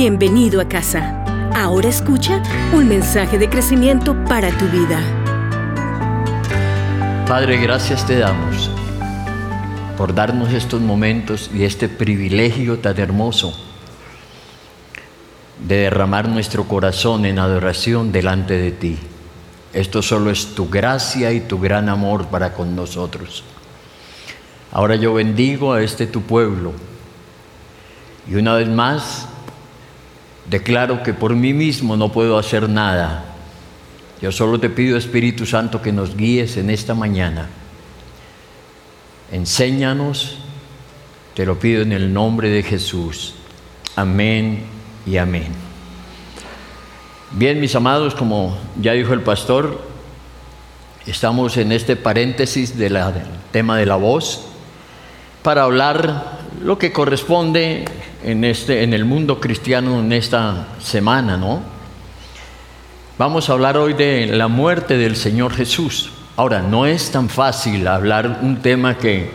Bienvenido a casa. Ahora escucha un mensaje de crecimiento para tu vida. Padre, gracias te damos por darnos estos momentos y este privilegio tan hermoso de derramar nuestro corazón en adoración delante de ti. Esto solo es tu gracia y tu gran amor para con nosotros. Ahora yo bendigo a este tu pueblo y una vez más declaro que por mí mismo no puedo hacer nada. Yo solo te pido Espíritu Santo que nos guíes en esta mañana. Enséñanos, te lo pido en el nombre de Jesús. Amén y amén. Bien, mis amados, como ya dijo el pastor, estamos en este paréntesis del tema de la voz para hablar lo que corresponde en, este, en el mundo cristiano en esta semana, ¿no? Vamos a hablar hoy de la muerte del Señor Jesús. Ahora, no es tan fácil hablar un tema que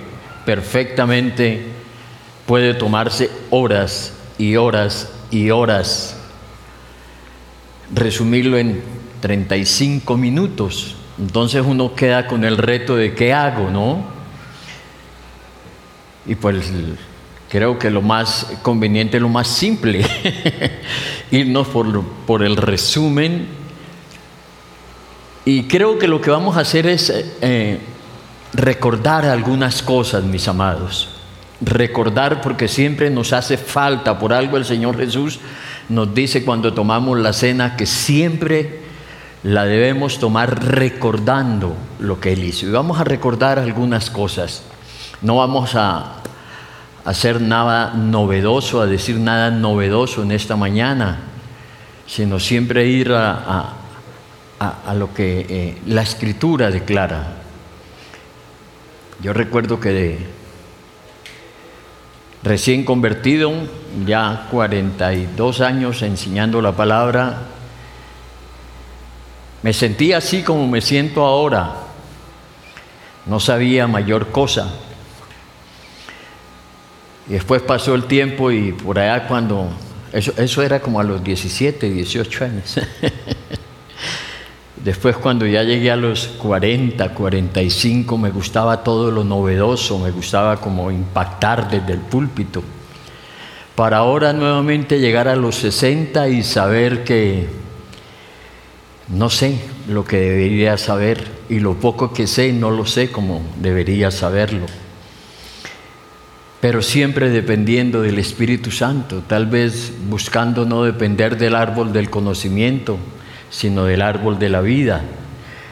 perfectamente puede tomarse horas y horas y horas resumirlo en 35 minutos. Entonces uno queda con el reto de qué hago, ¿no? Y pues creo que lo más conveniente, lo más simple, irnos por, por, el resumen. Y creo que lo que vamos a hacer es eh, recordar algunas cosas, mis amados. Recordar porque siempre nos hace falta, por algo el Señor Jesús nos dice cuando tomamos la cena que siempre la debemos tomar recordando lo que Él hizo. Y vamos a recordar algunas cosas. No vamos a hacer nada novedoso, a decir nada novedoso en esta mañana, sino siempre ir a, lo que eh, la escritura declara. Yo recuerdo que de, recién convertido, ya 42 años enseñando la palabra, me sentía así como me siento ahora. No sabía mayor cosa. Y después pasó el tiempo y por allá cuando, eso, eso era como a los 17, 18 años. Después cuando ya llegué a los 40, 45, me gustaba todo lo novedoso, me gustaba como impactar desde el púlpito. Para ahora nuevamente llegar a los 60 y saber que no sé lo que debería saber y lo poco que sé no lo sé como debería saberlo. Pero siempre dependiendo del Espíritu Santo, tal vez buscando no depender del árbol del conocimiento, sino del árbol de la vida.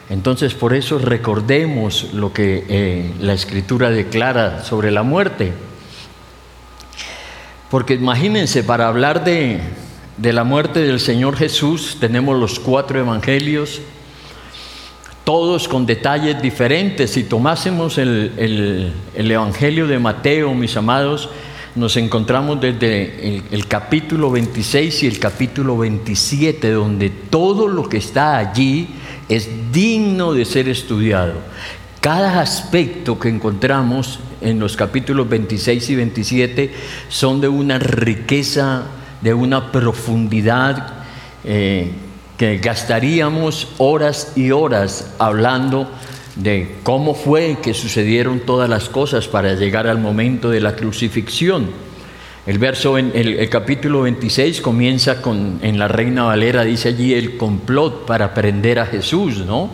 Entonces por eso recordemos lo que eh, la escritura declara sobre la muerte. Porque imagínense, para hablar de, la muerte del Señor Jesús tenemos los cuatro evangelios, todos con detalles diferentes. Si tomásemos el, el Evangelio de Mateo, mis amados, nos encontramos desde el, capítulo 26 y el capítulo 27, donde todo lo que está allí es digno de ser estudiado. Cada aspecto que encontramos en los capítulos 26 y 27 son de una riqueza, de una profundidad eh, que gastaríamos horas y horas hablando de cómo fue que sucedieron todas las cosas para llegar al momento de la crucifixión. El verso en el, capítulo 26 comienza con en la Reina Valera dice allí el complot para prender a Jesús, ¿no?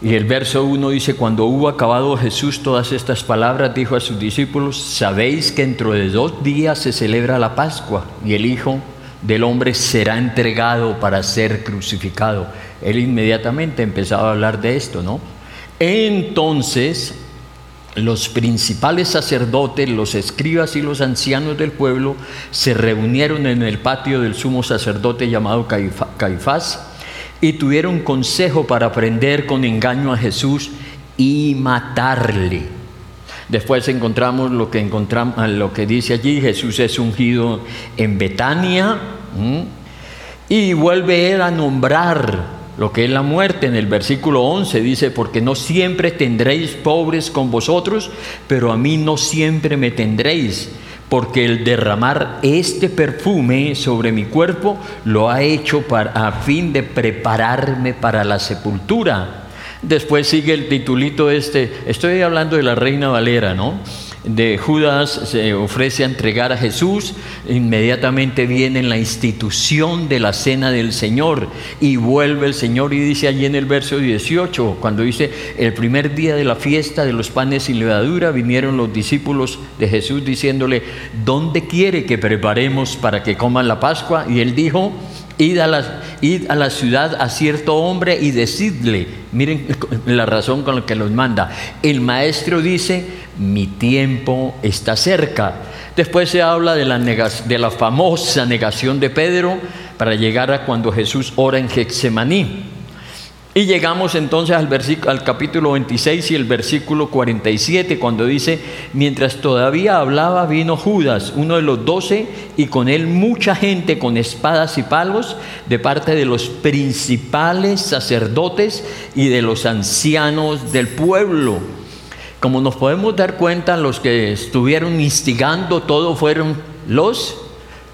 Y el verso 1 dice, cuando hubo acabado Jesús todas estas palabras, dijo a sus discípulos, sabéis que dentro de dos días se celebra la Pascua y el Hijo del Hombre será entregado para ser crucificado él inmediatamente empezaba a hablar de esto, ¿no? Entonces, los principales sacerdotes, los escribas y los ancianos del pueblo se reunieron en el patio del sumo sacerdote llamado Caifás y tuvieron consejo para prender con engaño a Jesús y matarle. Después encontramos lo que, encontramos, lo que dice allí, Jesús es ungido en Betania y vuelve él a nombrar lo que es la muerte. En el versículo 11 dice, porque no siempre tendréis pobres con vosotros, pero a mí no siempre me tendréis, porque el derramar este perfume sobre mi cuerpo lo ha hecho para, a fin de prepararme para la sepultura. Después sigue el titulito este, estoy hablando de la Reina Valera, ¿no? de Judas se ofrece a entregar a Jesús, inmediatamente viene la institución de la cena del Señor y vuelve el Señor y dice allí en el verso 18, cuando dice, el primer día de la fiesta de los panes sin levadura, vinieron los discípulos de Jesús diciéndole, ¿dónde quiere que preparemos para que coman la Pascua? Y él dijo, Id a, la, a la ciudad a cierto hombre y decidle, miren la razón con la que los manda, el maestro dice, mi tiempo está cerca. Después se habla de la, de la famosa negación de Pedro para llegar a cuando Jesús ora en Getsemaní. Y llegamos entonces al, al capítulo 26 y el versículo 47, cuando dice, mientras todavía hablaba, vino Judas, uno de los doce, y con él mucha gente con espadas y palos, de parte de los principales sacerdotes y de los ancianos del pueblo. Como nos podemos dar cuenta, los que estuvieron instigando todo fueron los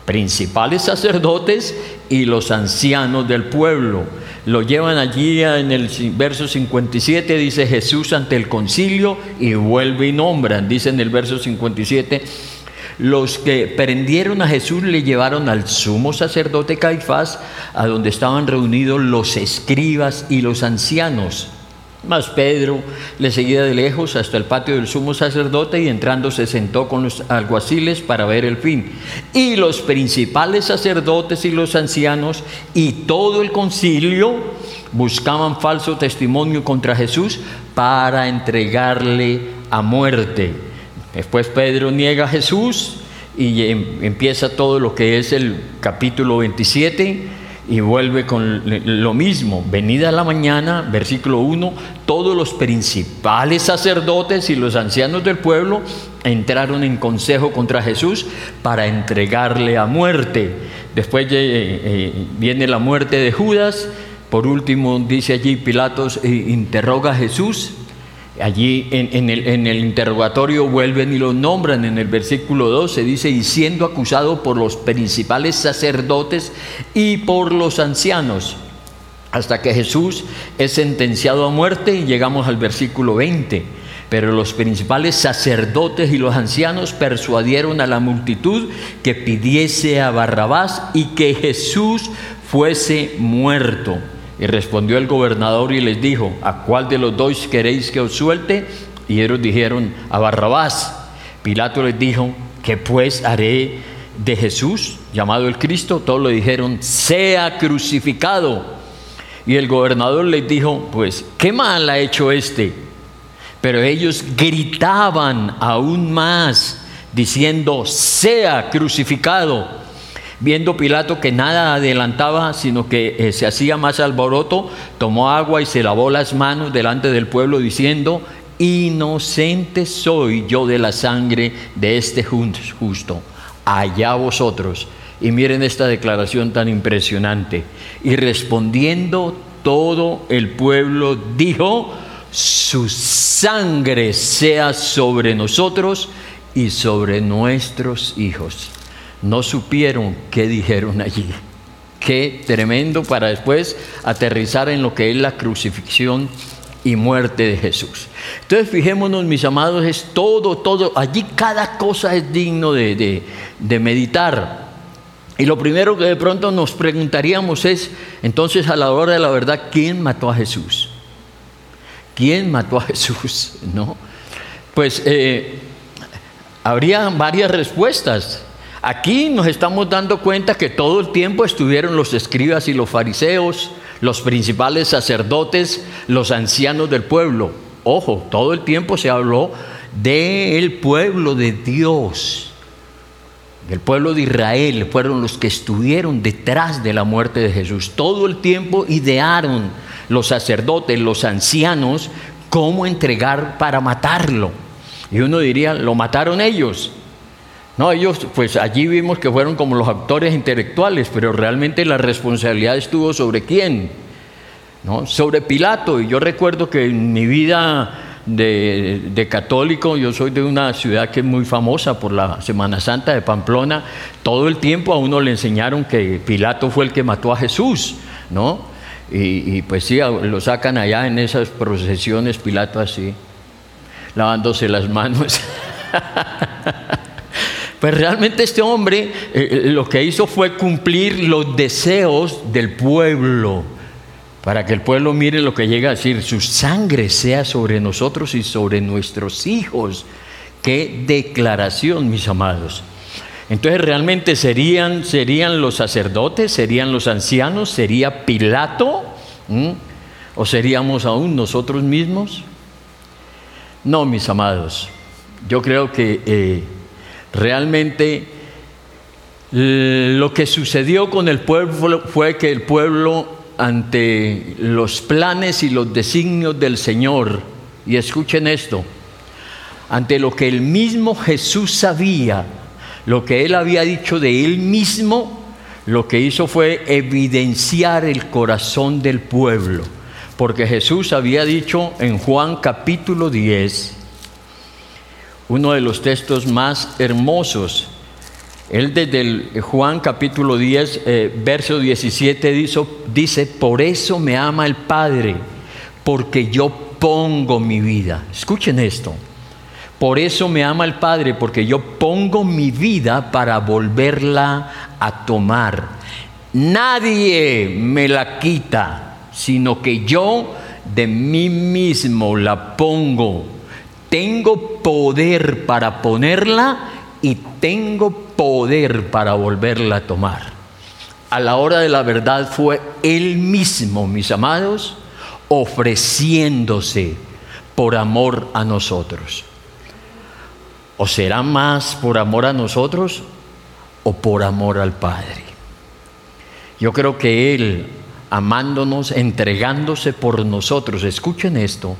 principales sacerdotes y los ancianos del pueblo. Lo llevan allí en el verso 57, dice Jesús ante el concilio y vuelve y nombran. Dice en el verso 57, los que prendieron a Jesús le llevaron al sumo sacerdote Caifás, a donde estaban reunidos los escribas y los ancianos. Mas Pedro le seguía de lejos hasta el patio del sumo sacerdote y entrando se sentó con los alguaciles para ver el fin. Y los principales sacerdotes y los ancianos y todo el concilio buscaban falso testimonio contra Jesús para entregarle a muerte. Después Pedro niega a Jesús y em, empieza todo lo que es el capítulo 27 y vuelve con lo mismo. Venida la mañana, versículo 1, todos los principales sacerdotes y los ancianos del pueblo entraron en consejo contra Jesús para entregarle a muerte. Después eh, eh, viene la muerte de Judas. Por último, dice allí Pilatos, eh, interroga a Jesús Allí en, el, interrogatorio vuelven y lo nombran en el versículo 12, dice, y siendo acusado por los principales sacerdotes y por los ancianos, hasta que Jesús es sentenciado a muerte y llegamos al versículo 20. Pero los principales sacerdotes y los ancianos persuadieron a la multitud que pidiese a Barrabás y que Jesús fuese muerto. Y respondió el gobernador y les dijo, ¿a cuál de los dos queréis que os suelte? Y ellos dijeron, a Barrabás. Pilato les dijo, ¿qué pues haré de Jesús, llamado el Cristo? Todos le dijeron, sea crucificado. Y el gobernador les dijo, pues, ¿qué mal ha hecho este? Pero ellos gritaban aún más, diciendo, sea crucificado. Viendo Pilato que nada adelantaba, sino que eh, se hacía más alboroto, tomó agua y se lavó las manos delante del pueblo, diciendo, inocente soy yo de la sangre de este justo, allá vosotros. Y miren esta declaración tan impresionante. Y respondiendo todo el pueblo dijo, su sangre sea sobre nosotros y sobre nuestros hijos no supieron qué dijeron allí. Qué tremendo para después aterrizar en lo que es la crucifixión y muerte de Jesús. Entonces fijémonos, mis amados, es todo, todo, allí cada cosa es digno de, de meditar. Y lo primero que de pronto nos preguntaríamos es, entonces a la hora de la verdad, ¿quién mató a Jesús? ¿Quién mató a Jesús? ¿No? Pues eh, habría varias respuestas. Aquí nos estamos dando cuenta que todo el tiempo estuvieron los escribas y los fariseos, los principales sacerdotes, los ancianos del pueblo. Ojo, todo el tiempo se habló del pueblo de Dios, del pueblo de Israel, fueron los que estuvieron detrás de la muerte de Jesús. Todo el tiempo idearon los sacerdotes, los ancianos, cómo entregar para matarlo. Y uno diría, lo mataron ellos. No, ellos, pues allí vimos que fueron como los actores intelectuales, pero realmente la responsabilidad estuvo sobre quién, ¿no? Sobre Pilato. Y yo recuerdo que en mi vida de, católico, yo soy de una ciudad que es muy famosa por la Semana Santa de Pamplona, todo el tiempo a uno le enseñaron que Pilato fue el que mató a Jesús, ¿no? Y, y pues sí, lo sacan allá en esas procesiones, Pilato así, lavándose las manos. Pues realmente este hombre eh, eh, lo que hizo fue cumplir los deseos del pueblo, para que el pueblo mire lo que llega a decir, su sangre sea sobre nosotros y sobre nuestros hijos. Qué declaración, mis amados. Entonces realmente serían, serían los sacerdotes, serían los ancianos, sería Pilato, o seríamos aún nosotros mismos. No, mis amados, yo creo que eh, realmente lo que sucedió con el pueblo fue que el pueblo ante los planes y los designios del Señor, y escuchen esto, ante lo que el mismo Jesús sabía, lo que él había dicho de él mismo, lo que hizo fue evidenciar el corazón del pueblo. Porque Jesús había dicho en Juan capítulo 10, uno de los textos más hermosos. Él desde el Juan capítulo 10, eh, verso 17 dice, dice, por eso me ama el Padre, porque yo pongo mi vida. Escuchen esto. Por eso me ama el Padre, porque yo pongo mi vida para volverla a tomar. Nadie me la quita, sino que yo de mí mismo la pongo tengo poder para ponerla y tengo poder para volverla a tomar. A la hora de la verdad fue Él mismo, mis amados, ofreciéndose por amor a nosotros. ¿O será más por amor a nosotros o por amor al Padre? Yo creo que Él, amándonos, entregándose por nosotros, escuchen esto,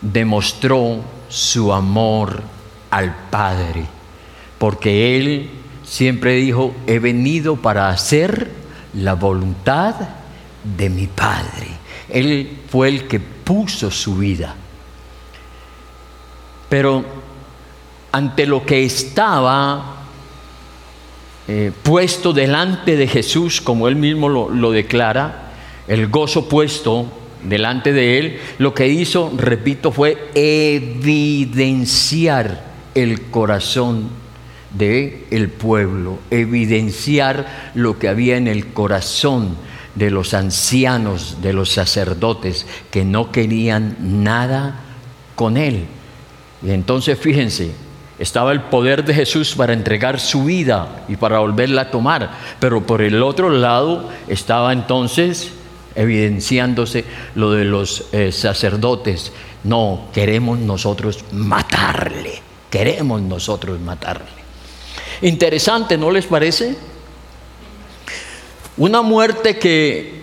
demostró su amor al Padre, porque Él siempre dijo, he venido para hacer la voluntad de mi Padre. Él fue el que puso su vida. Pero ante lo que estaba eh, puesto delante de Jesús, como él mismo lo, lo declara, el gozo puesto delante de él, lo que hizo, repito, fue evidenciar el corazón de el pueblo, evidenciar lo que había en el corazón de los ancianos, de los sacerdotes, que no querían nada con él. Y entonces fíjense, estaba el poder de Jesús para entregar su vida y para volverla a tomar, pero por el otro lado estaba entonces evidenciándose lo de los eh, sacerdotes. No, queremos nosotros matarle, queremos nosotros matarle. Interesante, ¿no les parece? Una muerte que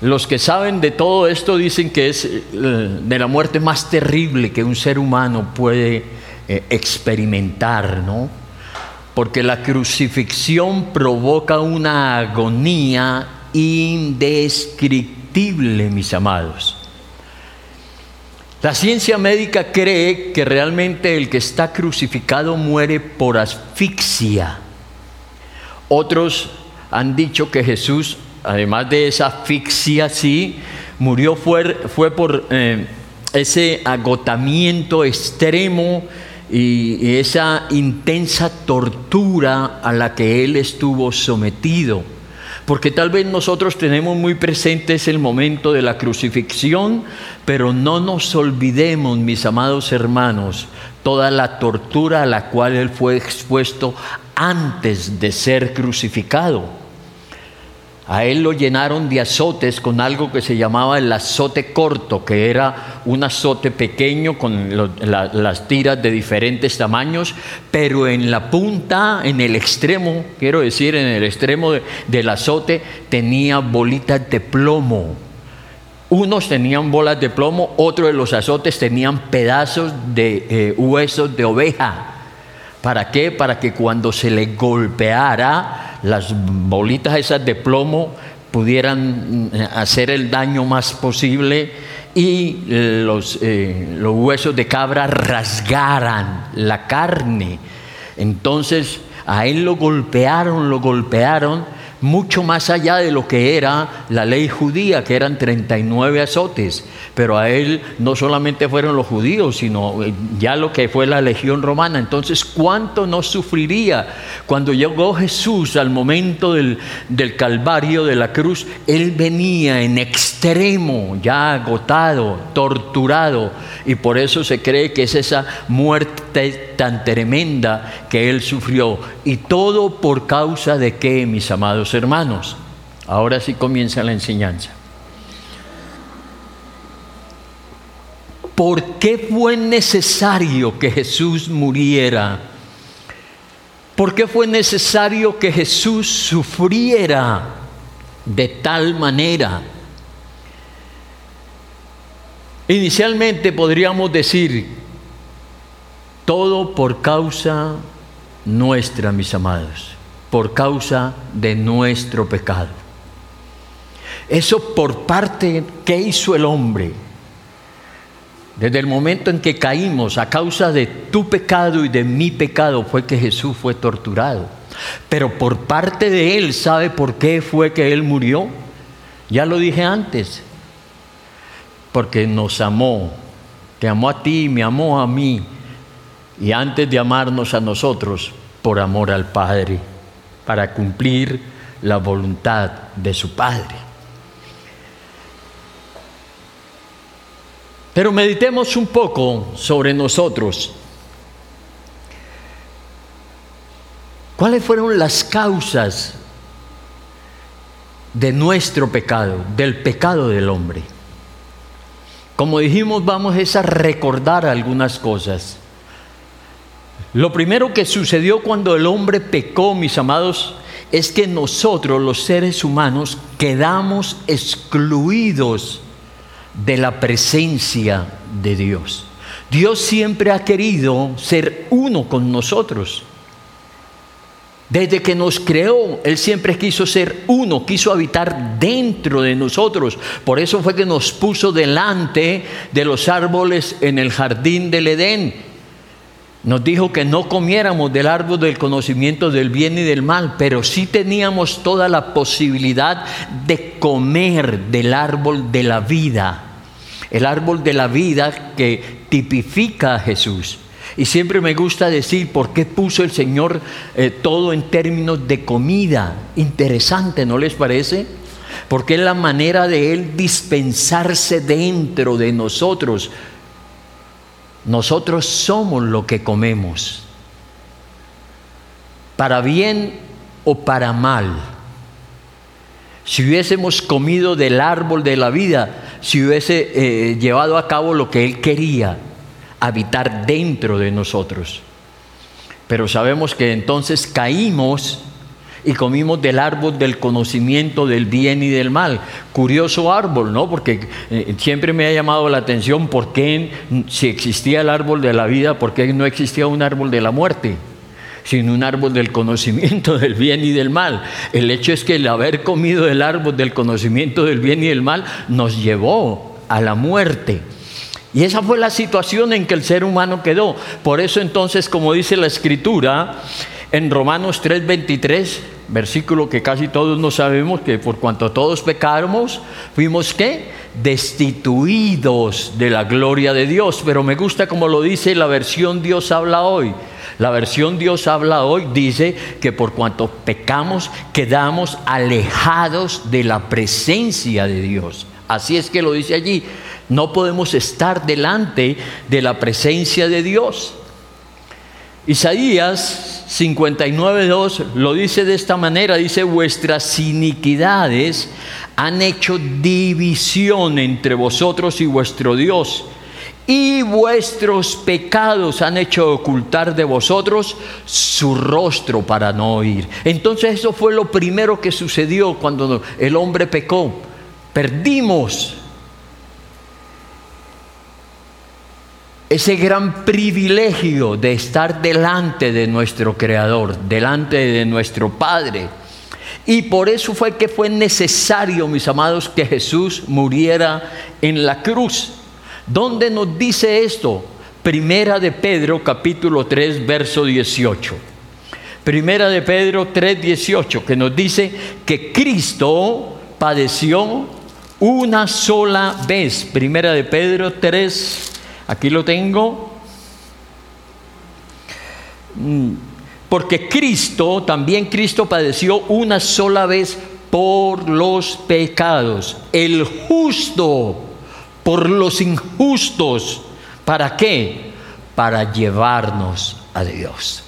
los que saben de todo esto dicen que es eh, de la muerte más terrible que un ser humano puede eh, experimentar, ¿no? Porque la crucifixión provoca una agonía indescriptible, mis amados. La ciencia médica cree que realmente el que está crucificado muere por asfixia. Otros han dicho que Jesús, además de esa asfixia, sí, murió fue, fue por eh, ese agotamiento extremo y esa intensa tortura a la que él estuvo sometido porque tal vez nosotros tenemos muy presentes el momento de la crucifixión, pero no nos olvidemos, mis amados hermanos, toda la tortura a la cual Él fue expuesto antes de ser crucificado. A él lo llenaron de azotes con algo que se llamaba el azote corto, que era un azote pequeño con las tiras de diferentes tamaños, pero en la punta, en el extremo, quiero decir, en el extremo del azote tenía bolitas de plomo. Unos tenían bolas de plomo, otros de los azotes tenían pedazos de eh, huesos de oveja. ¿Para qué? Para que cuando se le golpeara las bolitas esas de plomo pudieran eh, hacer el daño más posible y los, eh, los huesos de cabra rasgaran la carne. Entonces a él lo golpearon, lo golpearon mucho más allá de lo que era la ley judía, que eran 39 azotes. Pero a él no solamente fueron los judíos, sino eh, ya lo que fue la legión romana. Entonces, ¿cuánto no sufriría cuando llegó Jesús al momento del, del Calvario, de la cruz? Él venía en extremo, ya agotado, torturado, y por eso se cree que es esa muerte tan tremenda que él sufrió. Y todo por causa de qué, mis amados hermanos. Ahora sí comienza la enseñanza. ¿Por qué fue necesario que Jesús muriera? ¿Por qué fue necesario que Jesús sufriera de tal manera? Inicialmente podríamos decir, todo por causa nuestra, mis amados, por causa de nuestro pecado. Eso por parte que hizo el hombre desde el momento en que caímos a causa de tu pecado y de mi pecado fue que Jesús fue torturado. Pero por parte de Él, ¿sabe por qué fue que Él murió? Ya lo dije antes. Porque nos amó. Te amó a ti, me amó a mí. Y antes de amarnos a nosotros, por amor al Padre, para cumplir la voluntad de su Padre. Pero meditemos un poco sobre nosotros. ¿Cuáles fueron las causas de nuestro pecado, del pecado del hombre? Como dijimos, vamos a recordar algunas cosas. Lo primero que sucedió cuando el hombre pecó, mis amados, es que nosotros, los seres humanos, quedamos excluidos de la presencia de Dios. Dios siempre ha querido ser uno con nosotros. Desde que nos creó, Él siempre quiso ser uno, quiso habitar dentro de nosotros. Por eso fue que nos puso delante de los árboles en el jardín del Edén. Nos dijo que no comiéramos del árbol del conocimiento del bien y del mal, pero sí teníamos toda la posibilidad de comer del árbol de la vida el árbol de la vida que tipifica a Jesús. Y siempre me gusta decir por qué puso el Señor eh, todo en términos de comida. Interesante, ¿no les parece? Porque es la manera de Él dispensarse dentro de nosotros. Nosotros somos lo que comemos, para bien o para mal. Si hubiésemos comido del árbol de la vida, si hubiese eh, llevado a cabo lo que Él quería, habitar dentro de nosotros. Pero sabemos que entonces caímos y comimos del árbol del conocimiento del bien y del mal. Curioso árbol, ¿no? Porque eh, siempre me ha llamado la atención por qué, si existía el árbol de la vida, por qué no existía un árbol de la muerte sino un árbol del conocimiento del bien y del mal. El hecho es que el haber comido el árbol del conocimiento del bien y del mal nos llevó a la muerte. Y esa fue la situación en que el ser humano quedó. Por eso entonces, como dice la escritura en Romanos 3:23, versículo que casi todos no sabemos, que por cuanto todos pecáramos, fuimos qué? Destituidos de la gloria de Dios. Pero me gusta como lo dice la versión Dios habla hoy. La versión Dios habla hoy dice que por cuanto pecamos quedamos alejados de la presencia de Dios. Así es que lo dice allí. No podemos estar delante de la presencia de Dios. Isaías 59.2 lo dice de esta manera, dice, vuestras iniquidades han hecho división entre vosotros y vuestro Dios y vuestros pecados han hecho ocultar de vosotros su rostro para no oír. Entonces eso fue lo primero que sucedió cuando el hombre pecó. Perdimos ese gran privilegio de estar delante de nuestro Creador, delante de nuestro Padre. Y por eso fue que fue necesario, mis amados, que Jesús muriera en la cruz. ¿Dónde nos dice esto? Primera de Pedro, capítulo 3, verso 18. Primera de Pedro 3, 18, que nos dice que Cristo padeció una sola vez. Primera de Pedro 3, aquí lo tengo. Mm, porque Cristo, también Cristo padeció una sola vez por los pecados. El justo por los injustos. ¿Para qué? Para llevarnos a Dios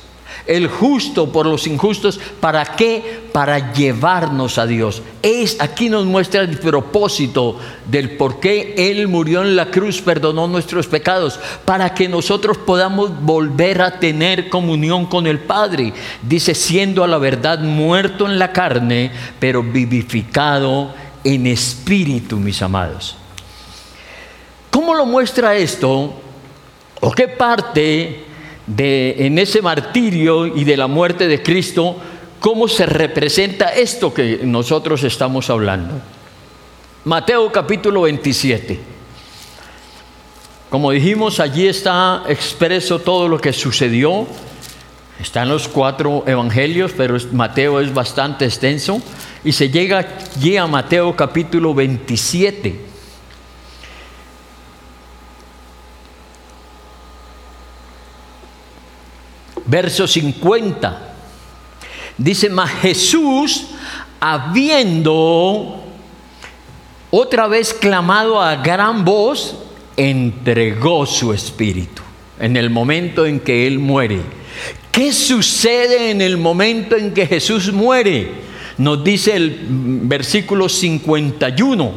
el justo por los injustos. ¿Para qué? Para llevarnos a Dios. Es, aquí nos muestra el propósito del por qué Él murió en la cruz, perdonó nuestros pecados, para que nosotros podamos volver a tener comunión con el Padre. Dice, siendo a la verdad muerto en la carne, pero vivificado en espíritu, mis amados. ¿Cómo lo muestra esto? ¿O qué parte de, en ese martirio y de la muerte de Cristo, cómo se representa esto que nosotros estamos hablando. Mateo capítulo 27. Como dijimos, allí está expreso todo lo que sucedió. Están los cuatro evangelios, pero Mateo es bastante extenso. Y se llega allí a Mateo capítulo 27. Verso 50. Dice, mas Jesús, habiendo otra vez clamado a gran voz, entregó su espíritu en el momento en que Él muere. ¿Qué sucede en el momento en que Jesús muere? Nos dice el versículo 51.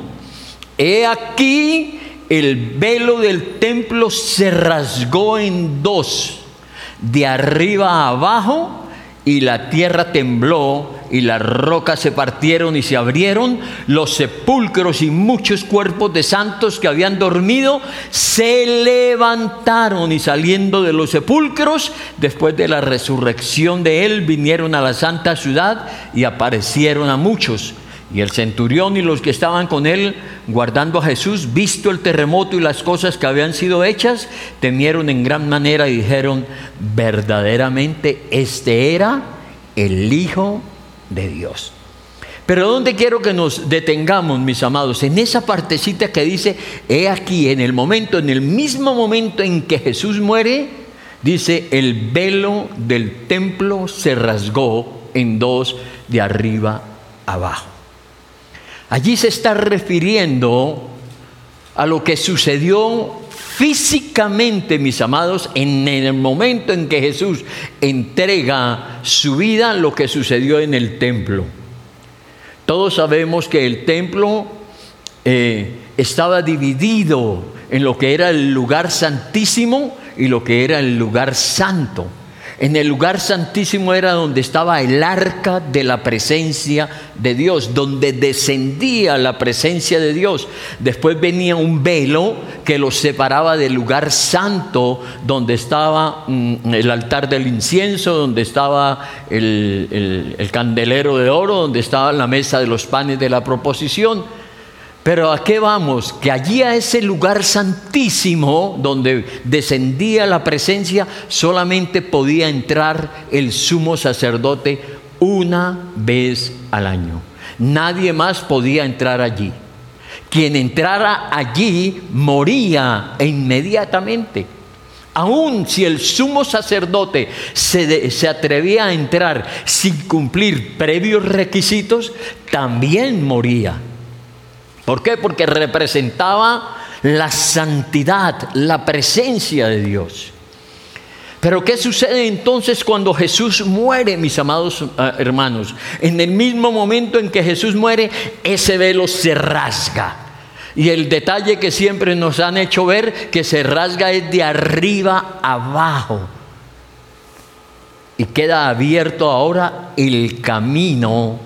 He aquí el velo del templo se rasgó en dos de arriba a abajo y la tierra tembló y las rocas se partieron y se abrieron, los sepulcros y muchos cuerpos de santos que habían dormido se levantaron y saliendo de los sepulcros, después de la resurrección de él, vinieron a la santa ciudad y aparecieron a muchos. Y el centurión y los que estaban con él guardando a Jesús, visto el terremoto y las cosas que habían sido hechas, temieron en gran manera y dijeron, verdaderamente este era el Hijo de Dios. Pero ¿dónde quiero que nos detengamos, mis amados? En esa partecita que dice, he aquí, en el momento, en el mismo momento en que Jesús muere, dice, el velo del templo se rasgó en dos de arriba abajo. Allí se está refiriendo a lo que sucedió físicamente, mis amados, en el momento en que Jesús entrega su vida, lo que sucedió en el templo. Todos sabemos que el templo eh, estaba dividido en lo que era el lugar santísimo y lo que era el lugar santo. En el lugar santísimo era donde estaba el arca de la presencia de Dios, donde descendía la presencia de Dios. Después venía un velo que los separaba del lugar santo, donde estaba mm, el altar del incienso, donde estaba el, el candelero de oro, donde estaba la mesa de los panes de la proposición pero ¿a qué vamos? Que allí a ese lugar santísimo donde descendía la presencia solamente podía entrar el sumo sacerdote una vez al año. Nadie más podía entrar allí. Quien entrara allí moría inmediatamente. Aun si el sumo sacerdote se, se, atrevía a entrar sin cumplir previos requisitos, también moría. ¿Por qué? Porque representaba la santidad, la presencia de Dios. Pero ¿qué sucede entonces cuando Jesús muere, mis amados ah, hermanos? En el mismo momento en que Jesús muere, ese velo se rasga. Y el detalle que siempre nos han hecho ver, que se rasga es de arriba abajo. Y queda abierto ahora el camino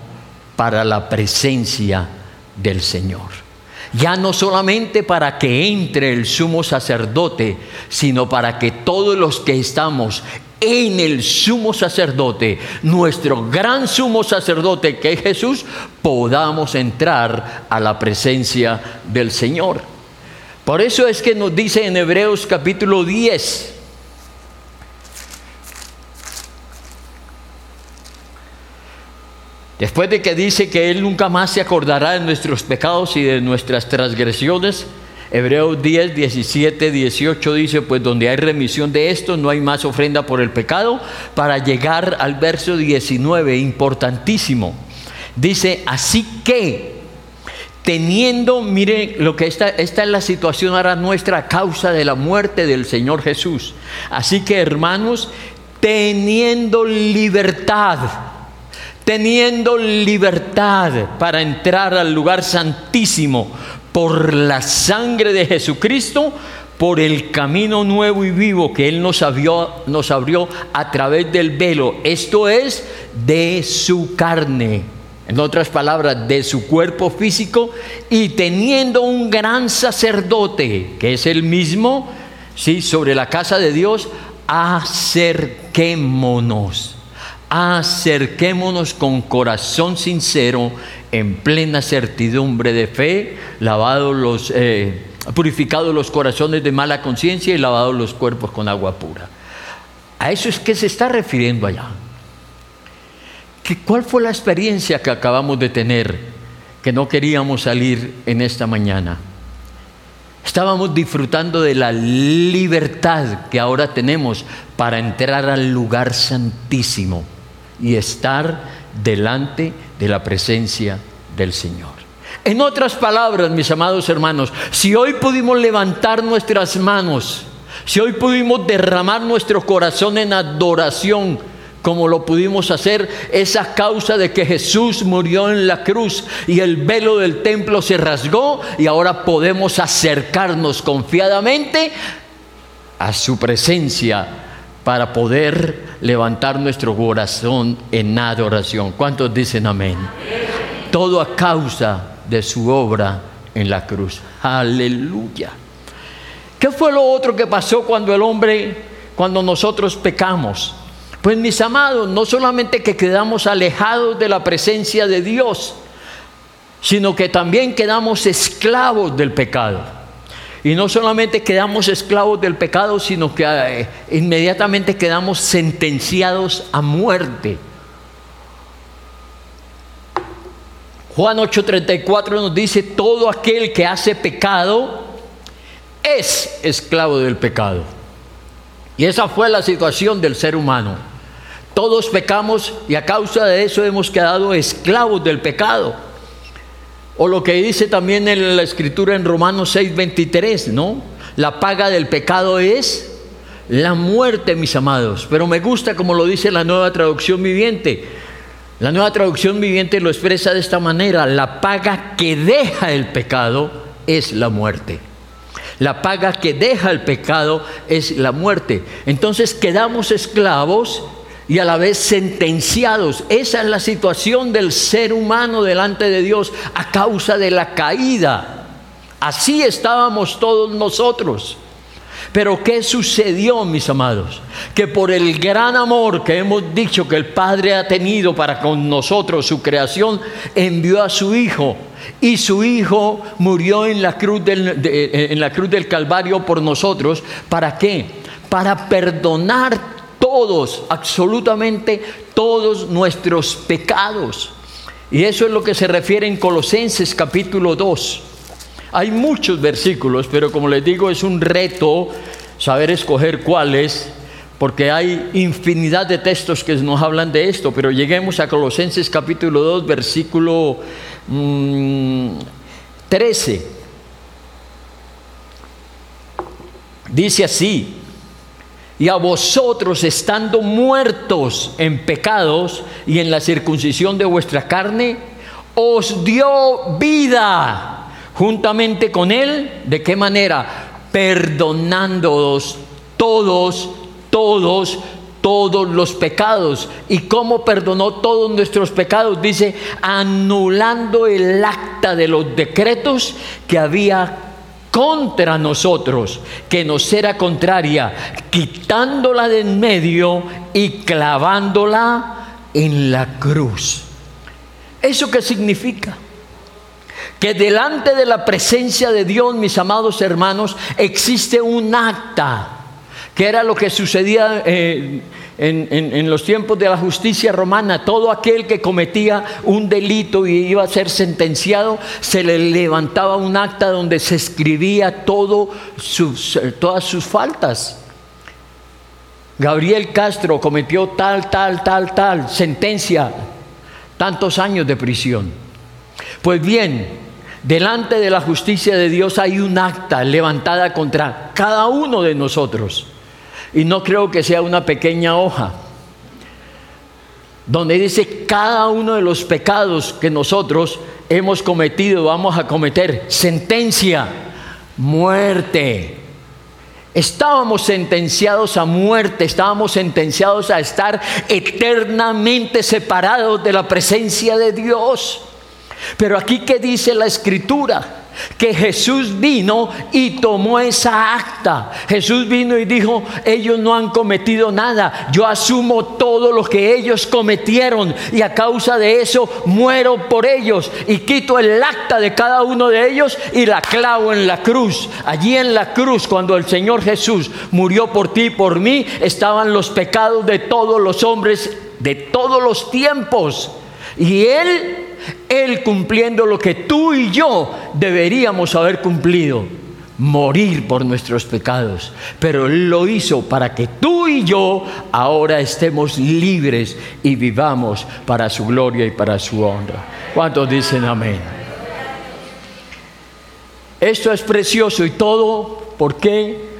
para la presencia del Señor. Ya no solamente para que entre el sumo sacerdote, sino para que todos los que estamos en el sumo sacerdote, nuestro gran sumo sacerdote que es Jesús, podamos entrar a la presencia del Señor. Por eso es que nos dice en Hebreos capítulo 10, Después de que dice que Él nunca más se acordará de nuestros pecados y de nuestras transgresiones, Hebreos 10, 17, 18 dice, pues donde hay remisión de esto, no hay más ofrenda por el pecado, para llegar al verso 19, importantísimo. Dice, así que, teniendo, mire lo que esta, esta es la situación ahora nuestra a causa de la muerte del Señor Jesús. Así que, hermanos, teniendo libertad, teniendo libertad para entrar al lugar santísimo por la sangre de Jesucristo, por el camino nuevo y vivo que Él nos abrió, nos abrió a través del velo, esto es de su carne, en otras palabras, de su cuerpo físico, y teniendo un gran sacerdote, que es el mismo, ¿sí? sobre la casa de Dios, acerquémonos acerquémonos con corazón sincero, en plena certidumbre de fe, lavados los, eh, purificados los corazones de mala conciencia y lavados los cuerpos con agua pura. A eso es que se está refiriendo allá. ¿Cuál fue la experiencia que acabamos de tener que no queríamos salir en esta mañana? Estábamos disfrutando de la libertad que ahora tenemos para entrar al lugar santísimo y estar delante de la presencia del Señor. En otras palabras, mis amados hermanos, si hoy pudimos levantar nuestras manos, si hoy pudimos derramar nuestro corazón en adoración, como lo pudimos hacer, esa causa de que Jesús murió en la cruz y el velo del templo se rasgó y ahora podemos acercarnos confiadamente a su presencia para poder levantar nuestro corazón en adoración. ¿Cuántos dicen amén? Todo a causa de su obra en la cruz. Aleluya. ¿Qué fue lo otro que pasó cuando el hombre, cuando nosotros pecamos? Pues mis amados, no solamente que quedamos alejados de la presencia de Dios, sino que también quedamos esclavos del pecado. Y no solamente quedamos esclavos del pecado, sino que eh, inmediatamente quedamos sentenciados a muerte. Juan 8:34 nos dice, todo aquel que hace pecado es esclavo del pecado. Y esa fue la situación del ser humano. Todos pecamos y a causa de eso hemos quedado esclavos del pecado. O lo que dice también en la escritura en Romanos 6:23, ¿no? La paga del pecado es la muerte, mis amados. Pero me gusta como lo dice la nueva traducción viviente. La nueva traducción viviente lo expresa de esta manera. La paga que deja el pecado es la muerte. La paga que deja el pecado es la muerte. Entonces quedamos esclavos y a la vez sentenciados. Esa es la situación del ser humano delante de Dios a causa de la caída. Así estábamos todos nosotros. Pero ¿qué sucedió, mis amados? Que por el gran amor que hemos dicho que el Padre ha tenido para con nosotros, su creación, envió a su Hijo. Y su Hijo murió en la cruz del, en la cruz del Calvario por nosotros. ¿Para qué? Para perdonar todos, absolutamente todos nuestros pecados. Y eso es lo que se refiere en Colosenses capítulo 2. Hay muchos versículos, pero como les digo, es un reto saber escoger cuáles, porque hay infinidad de textos que nos hablan de esto, pero lleguemos a Colosenses capítulo 2, versículo 13. Mm, Dice así, y a vosotros estando muertos en pecados y en la circuncisión de vuestra carne, os dio vida juntamente con Él. ¿De qué manera? Perdonándoos todos, todos, todos los pecados. ¿Y cómo perdonó todos nuestros pecados? Dice, anulando el acta de los decretos que había contra nosotros, que nos era contraria, quitándola de en medio y clavándola en la cruz. ¿Eso qué significa? Que delante de la presencia de Dios, mis amados hermanos, existe un acta, que era lo que sucedía eh, en, los tiempos de la justicia romana, todo aquel que cometía un delito y iba a ser sentenciado, se le levantaba un acta donde se escribía todo sus, todas sus faltas. Gabriel Castro cometió tal, tal, tal, tal, sentencia, tantos años de prisión. Pues bien, delante de la justicia de Dios hay un acta levantada contra cada uno de nosotros. Y no creo que sea una pequeña hoja, donde dice cada uno de los pecados que nosotros hemos cometido, vamos a cometer. Sentencia, muerte. Estábamos sentenciados a muerte, estábamos sentenciados a estar eternamente separados de la presencia de Dios. Pero aquí que dice la escritura, que Jesús vino y tomó esa acta. Jesús vino y dijo, ellos no han cometido nada, yo asumo todo lo que ellos cometieron y a causa de eso muero por ellos y quito el acta de cada uno de ellos y la clavo en la cruz. Allí en la cruz, cuando el Señor Jesús murió por ti y por mí, estaban los pecados de todos los hombres de todos los tiempos. Y Él él cumpliendo lo que tú y yo deberíamos haber cumplido, morir por nuestros pecados. Pero Él lo hizo para que tú y yo ahora estemos libres y vivamos para su gloria y para su honra. ¿Cuántos dicen amén? Esto es precioso y todo, ¿por qué?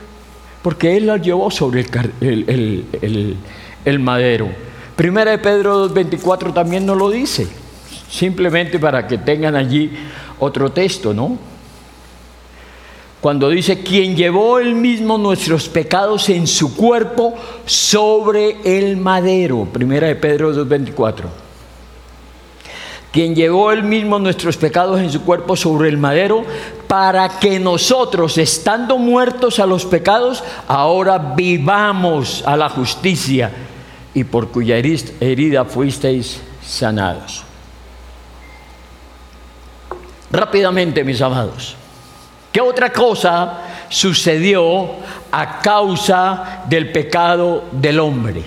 Porque Él lo llevó sobre el, madero. Primera de Pedro 2.24 también nos lo dice. Simplemente para que tengan allí otro texto, ¿no? Cuando dice, quien llevó él mismo nuestros pecados en su cuerpo sobre el madero, primera de Pedro 2.24. Quien llevó él mismo nuestros pecados en su cuerpo sobre el madero, para que nosotros, estando muertos a los pecados, ahora vivamos a la justicia y por cuya herida fuisteis sanados. Rápidamente, mis amados. ¿Qué otra cosa sucedió a causa del pecado del hombre?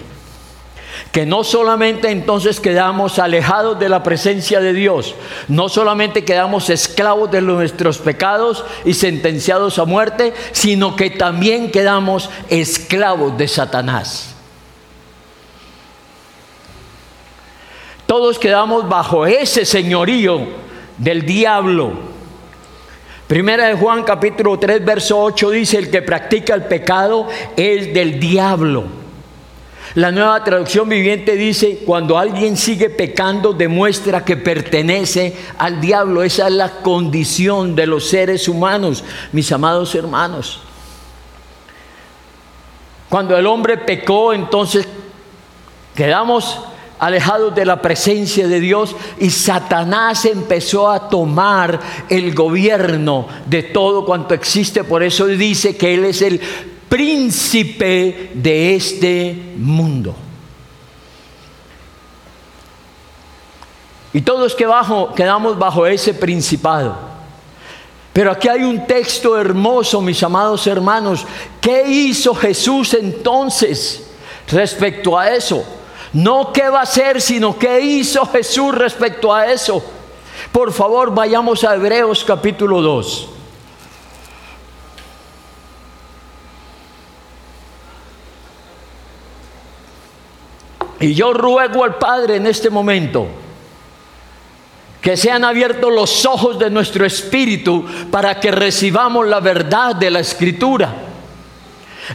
Que no solamente entonces quedamos alejados de la presencia de Dios, no solamente quedamos esclavos de nuestros pecados y sentenciados a muerte, sino que también quedamos esclavos de Satanás. Todos quedamos bajo ese señorío del diablo. Primera de Juan capítulo 3 verso 8 dice, el que practica el pecado es del diablo. La nueva traducción viviente dice, cuando alguien sigue pecando demuestra que pertenece al diablo. Esa es la condición de los seres humanos, mis amados hermanos. Cuando el hombre pecó, entonces quedamos alejados de la presencia de Dios y Satanás empezó a tomar el gobierno de todo cuanto existe. Por eso dice que Él es el príncipe de este mundo. Y todos que bajo, quedamos bajo ese principado. Pero aquí hay un texto hermoso, mis amados hermanos. ¿Qué hizo Jesús entonces respecto a eso? No qué va a hacer, sino qué hizo Jesús respecto a eso. Por favor, vayamos a Hebreos capítulo 2. Y yo ruego al Padre en este momento que sean abiertos los ojos de nuestro espíritu para que recibamos la verdad de la escritura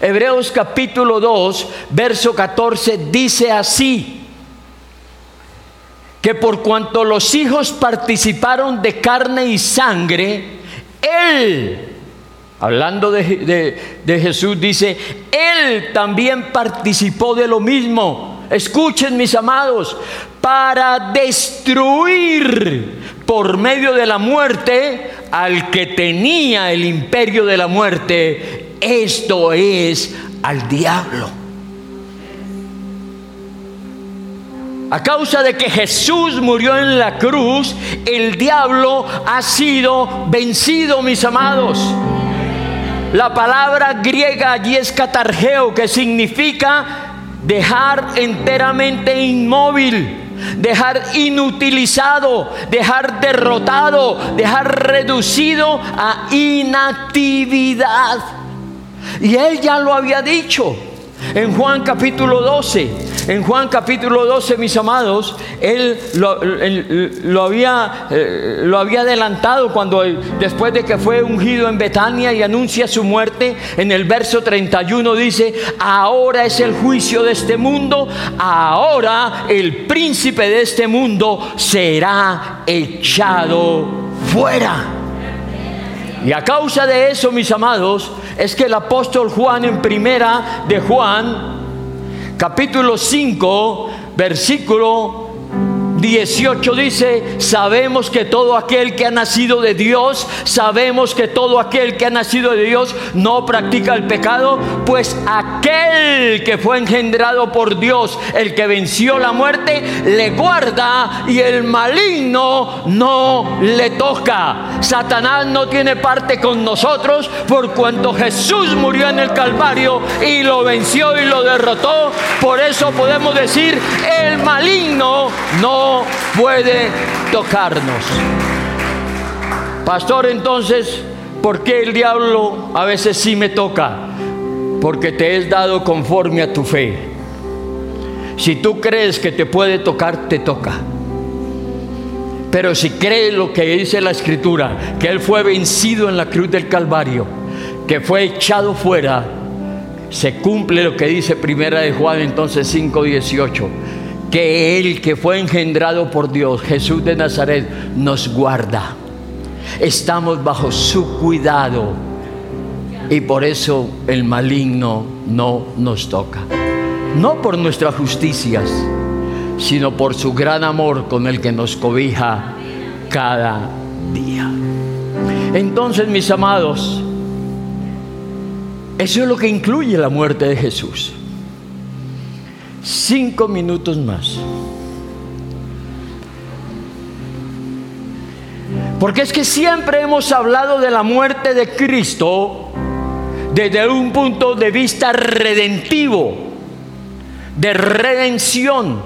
Hebreos capítulo 2, verso 14 dice así, que por cuanto los hijos participaron de carne y sangre, Él, hablando de, de Jesús, dice, Él también participó de lo mismo. Escuchen mis amados, para destruir por medio de la muerte al que tenía el imperio de la muerte, esto es al diablo. A causa de que Jesús murió en la cruz, el diablo ha sido vencido, mis amados. La palabra griega allí es catargeo, que significa dejar enteramente inmóvil dejar inutilizado, dejar derrotado, dejar reducido a inactividad. Y él ya lo había dicho en Juan capítulo 12. En Juan capítulo 12, mis amados, él lo, había, eh, lo había adelantado cuando después de que fue ungido en Betania y anuncia su muerte, en el verso 31 dice, ahora es el juicio de este mundo, ahora el príncipe de este mundo será echado fuera. Y a causa de eso, mis amados, es que el apóstol Juan en primera de Juan, capítulo 5, versículo 18 dice, sabemos que todo aquel que ha nacido de Dios, sabemos que todo aquel que ha nacido de Dios no practica el pecado, pues aquel que fue engendrado por Dios, el que venció la muerte, le guarda y el maligno no le toca. Satanás no tiene parte con nosotros por cuanto Jesús murió en el Calvario y lo venció y lo derrotó. Por eso podemos decir, el maligno no puede tocarnos. Pastor, entonces, ¿por qué el diablo a veces sí me toca? Porque te es dado conforme a tu fe. Si tú crees que te puede tocar, te toca. Pero si crees lo que dice la escritura, que Él fue vencido en la cruz del Calvario, que fue echado fuera, se cumple lo que dice Primera de Juan entonces 5:18 que Él que fue engendrado por Dios, Jesús de Nazaret, nos guarda. Estamos bajo su cuidado y por eso el maligno no nos toca. No por nuestras justicias, sino por su gran amor con el que nos cobija cada día. Entonces, mis amados, eso es lo que incluye la muerte de Jesús cinco minutos más. Porque es que siempre hemos hablado de la muerte de Cristo desde un punto de vista redentivo, de redención.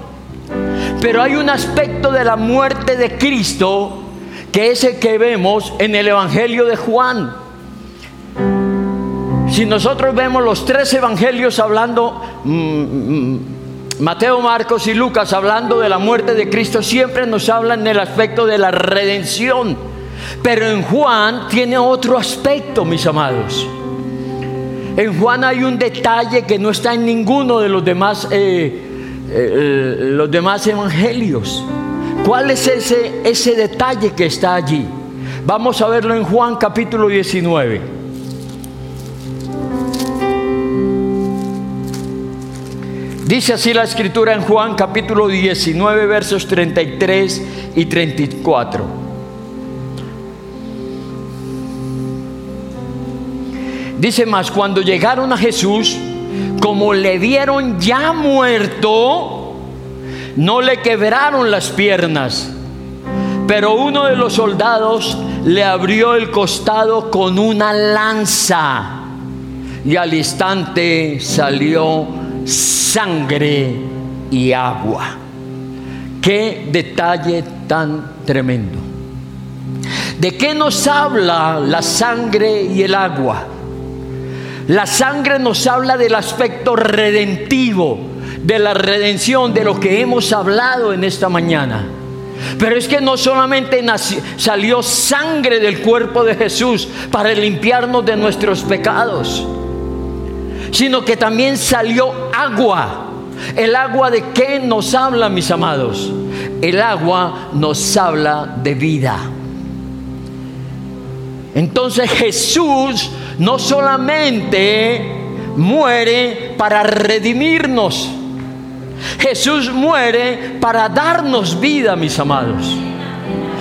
Pero hay un aspecto de la muerte de Cristo que es el que vemos en el Evangelio de Juan. Si nosotros vemos los tres evangelios hablando mm, mm, Mateo, Marcos y Lucas, hablando de la muerte de Cristo, siempre nos hablan en el aspecto de la redención. Pero en Juan tiene otro aspecto, mis amados. En Juan hay un detalle que no está en ninguno de los demás, eh, eh, los demás evangelios. ¿Cuál es ese, ese detalle que está allí? Vamos a verlo en Juan capítulo 19. Dice así la escritura en Juan capítulo 19 versos 33 y 34. Dice más, cuando llegaron a Jesús, como le vieron ya muerto, no le quebraron las piernas, pero uno de los soldados le abrió el costado con una lanza y al instante salió sangre y agua. Qué detalle tan tremendo. ¿De qué nos habla la sangre y el agua? La sangre nos habla del aspecto redentivo, de la redención, de lo que hemos hablado en esta mañana. Pero es que no solamente salió sangre del cuerpo de Jesús para limpiarnos de nuestros pecados sino que también salió agua. ¿El agua de qué nos habla, mis amados? El agua nos habla de vida. Entonces Jesús no solamente muere para redimirnos, Jesús muere para darnos vida, mis amados.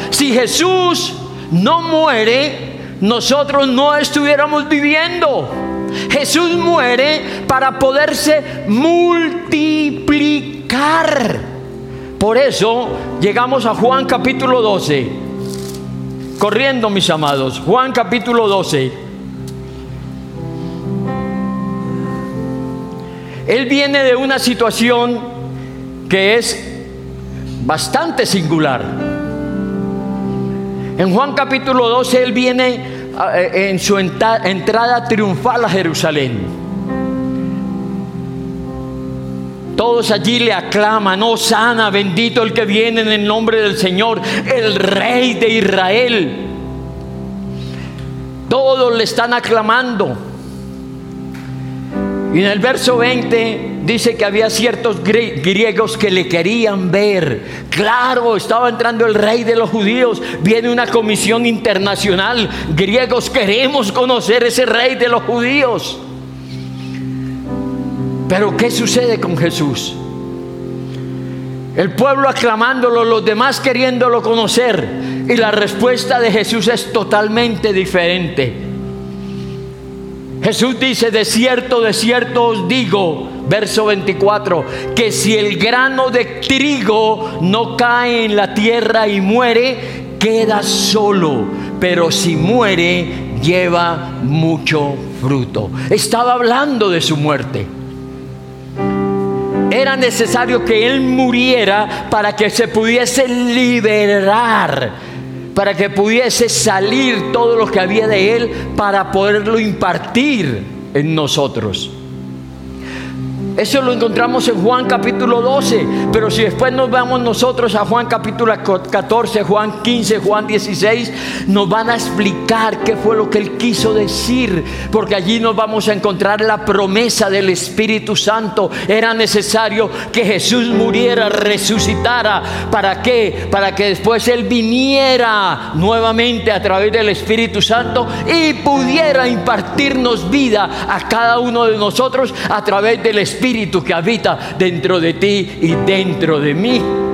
Si Jesús no muere, nosotros no estuviéramos viviendo. Jesús muere para poderse multiplicar. Por eso llegamos a Juan capítulo 12. Corriendo, mis amados. Juan capítulo 12. Él viene de una situación que es bastante singular. En Juan capítulo 12 él viene en su entrada triunfal a Jerusalén. Todos allí le aclaman, oh sana, bendito el que viene en el nombre del Señor, el rey de Israel. Todos le están aclamando. Y en el verso 20 dice que había ciertos griegos que le querían ver. Claro, estaba entrando el rey de los judíos. Viene una comisión internacional. Griegos queremos conocer ese rey de los judíos. Pero ¿qué sucede con Jesús? El pueblo aclamándolo, los demás queriéndolo conocer. Y la respuesta de Jesús es totalmente diferente. Jesús dice, de cierto, de cierto os digo, verso 24, que si el grano de trigo no cae en la tierra y muere, queda solo, pero si muere, lleva mucho fruto. Estaba hablando de su muerte. Era necesario que Él muriera para que se pudiese liberar para que pudiese salir todo lo que había de Él para poderlo impartir en nosotros. Eso lo encontramos en Juan capítulo 12, pero si después nos vamos nosotros a Juan capítulo 14, Juan 15, Juan 16, nos van a explicar qué fue lo que él quiso decir, porque allí nos vamos a encontrar la promesa del Espíritu Santo. Era necesario que Jesús muriera, resucitara, ¿para qué? Para que después él viniera nuevamente a través del Espíritu Santo y pudiera impartirnos vida a cada uno de nosotros a través del Espíritu espíritu que habita dentro de ti y dentro de mí.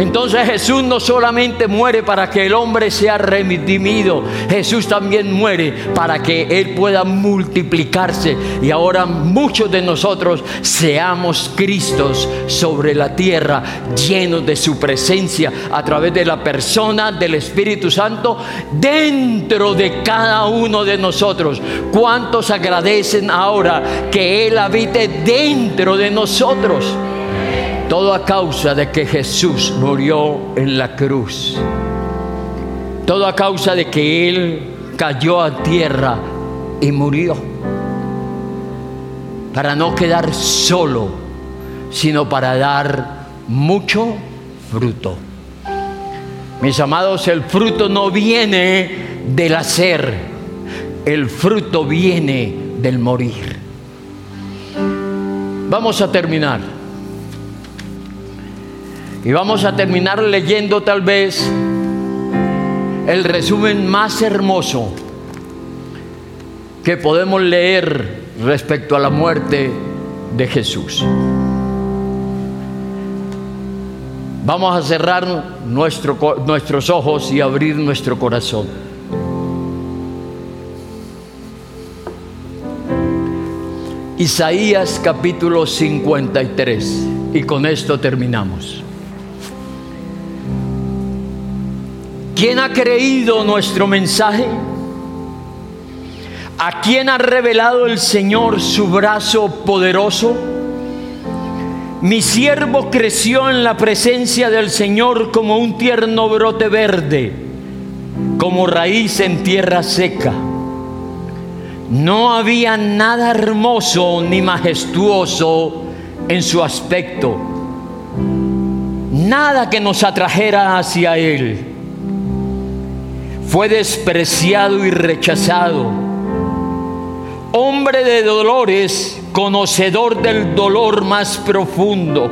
Entonces Jesús no solamente muere para que el hombre sea redimido, Jesús también muere para que Él pueda multiplicarse y ahora muchos de nosotros seamos Cristos sobre la tierra, llenos de su presencia a través de la persona del Espíritu Santo dentro de cada uno de nosotros. ¿Cuántos agradecen ahora que Él habite dentro de nosotros? Todo a causa de que Jesús murió en la cruz. Todo a causa de que Él cayó a tierra y murió. Para no quedar solo, sino para dar mucho fruto. Mis amados, el fruto no viene del hacer, el fruto viene del morir. Vamos a terminar. Y vamos a terminar leyendo tal vez el resumen más hermoso que podemos leer respecto a la muerte de Jesús. Vamos a cerrar nuestros ojos y abrir nuestro corazón. Isaías capítulo 53 y con esto terminamos. ¿Quién ha creído nuestro mensaje? ¿A quién ha revelado el Señor su brazo poderoso? Mi siervo creció en la presencia del Señor como un tierno brote verde, como raíz en tierra seca. No había nada hermoso ni majestuoso en su aspecto, nada que nos atrajera hacia Él fue despreciado y rechazado. Hombre de dolores, conocedor del dolor más profundo.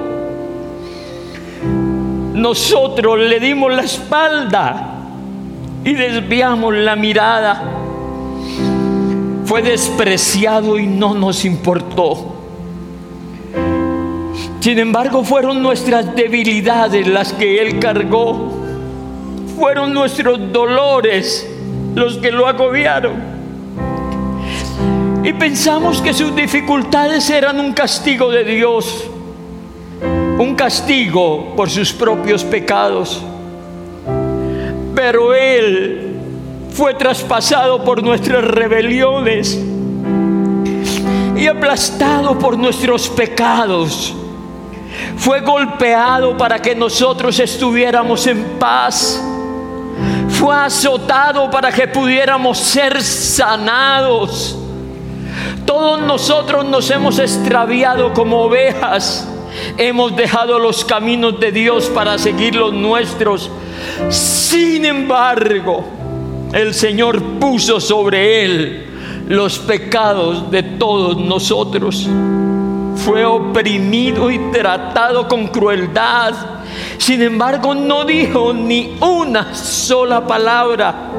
Nosotros le dimos la espalda y desviamos la mirada. Fue despreciado y no nos importó. Sin embargo, fueron nuestras debilidades las que Él cargó fueron nuestros dolores los que lo agobiaron. Y pensamos que sus dificultades eran un castigo de Dios, un castigo por sus propios pecados. Pero Él fue traspasado por nuestras rebeliones y aplastado por nuestros pecados. Fue golpeado para que nosotros estuviéramos en paz. Fue azotado para que pudiéramos ser sanados. Todos nosotros nos hemos extraviado como ovejas. Hemos dejado los caminos de Dios para seguir los nuestros. Sin embargo, el Señor puso sobre él los pecados de todos nosotros. Fue oprimido y tratado con crueldad. Sin embargo, no dijo ni una sola palabra.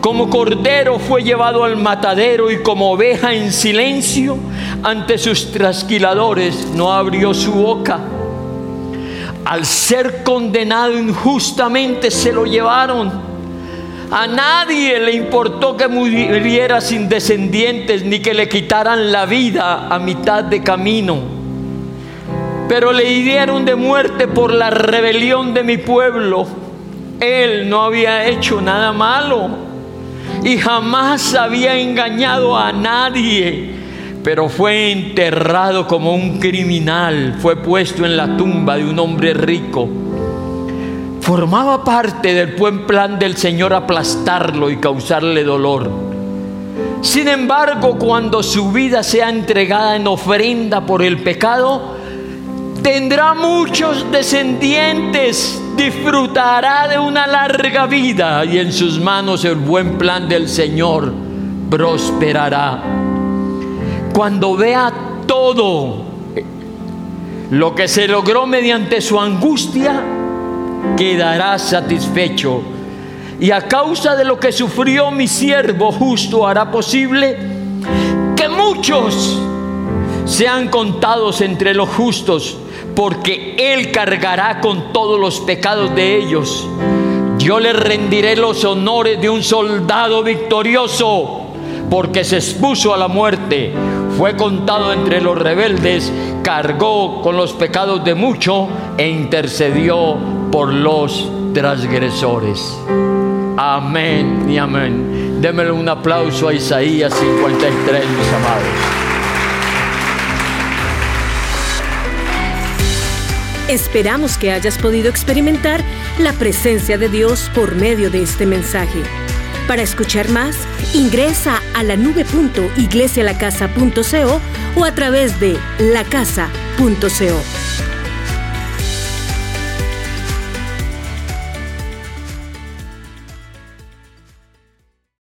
Como cordero fue llevado al matadero y como oveja en silencio ante sus trasquiladores no abrió su boca. Al ser condenado injustamente se lo llevaron a nadie le importó que muriera sin descendientes ni que le quitaran la vida a mitad de camino. Pero le hirieron de muerte por la rebelión de mi pueblo. Él no había hecho nada malo y jamás había engañado a nadie, pero fue enterrado como un criminal, fue puesto en la tumba de un hombre rico formaba parte del buen plan del Señor aplastarlo y causarle dolor. Sin embargo, cuando su vida sea entregada en ofrenda por el pecado, tendrá muchos descendientes, disfrutará de una larga vida y en sus manos el buen plan del Señor prosperará. Cuando vea todo lo que se logró mediante su angustia, quedará satisfecho. Y a causa de lo que sufrió mi siervo justo hará posible que muchos sean contados entre los justos, porque Él cargará con todos los pecados de ellos. Yo le rendiré los honores de un soldado victorioso, porque se expuso a la muerte, fue contado entre los rebeldes, cargó con los pecados de mucho e intercedió por los transgresores. Amén y amén. Démele un aplauso a Isaías 53, mis amados. Esperamos que hayas podido experimentar la presencia de Dios por medio de este mensaje. Para escuchar más, ingresa a la nube.iglesialacasa.co o a través de lacasa.co.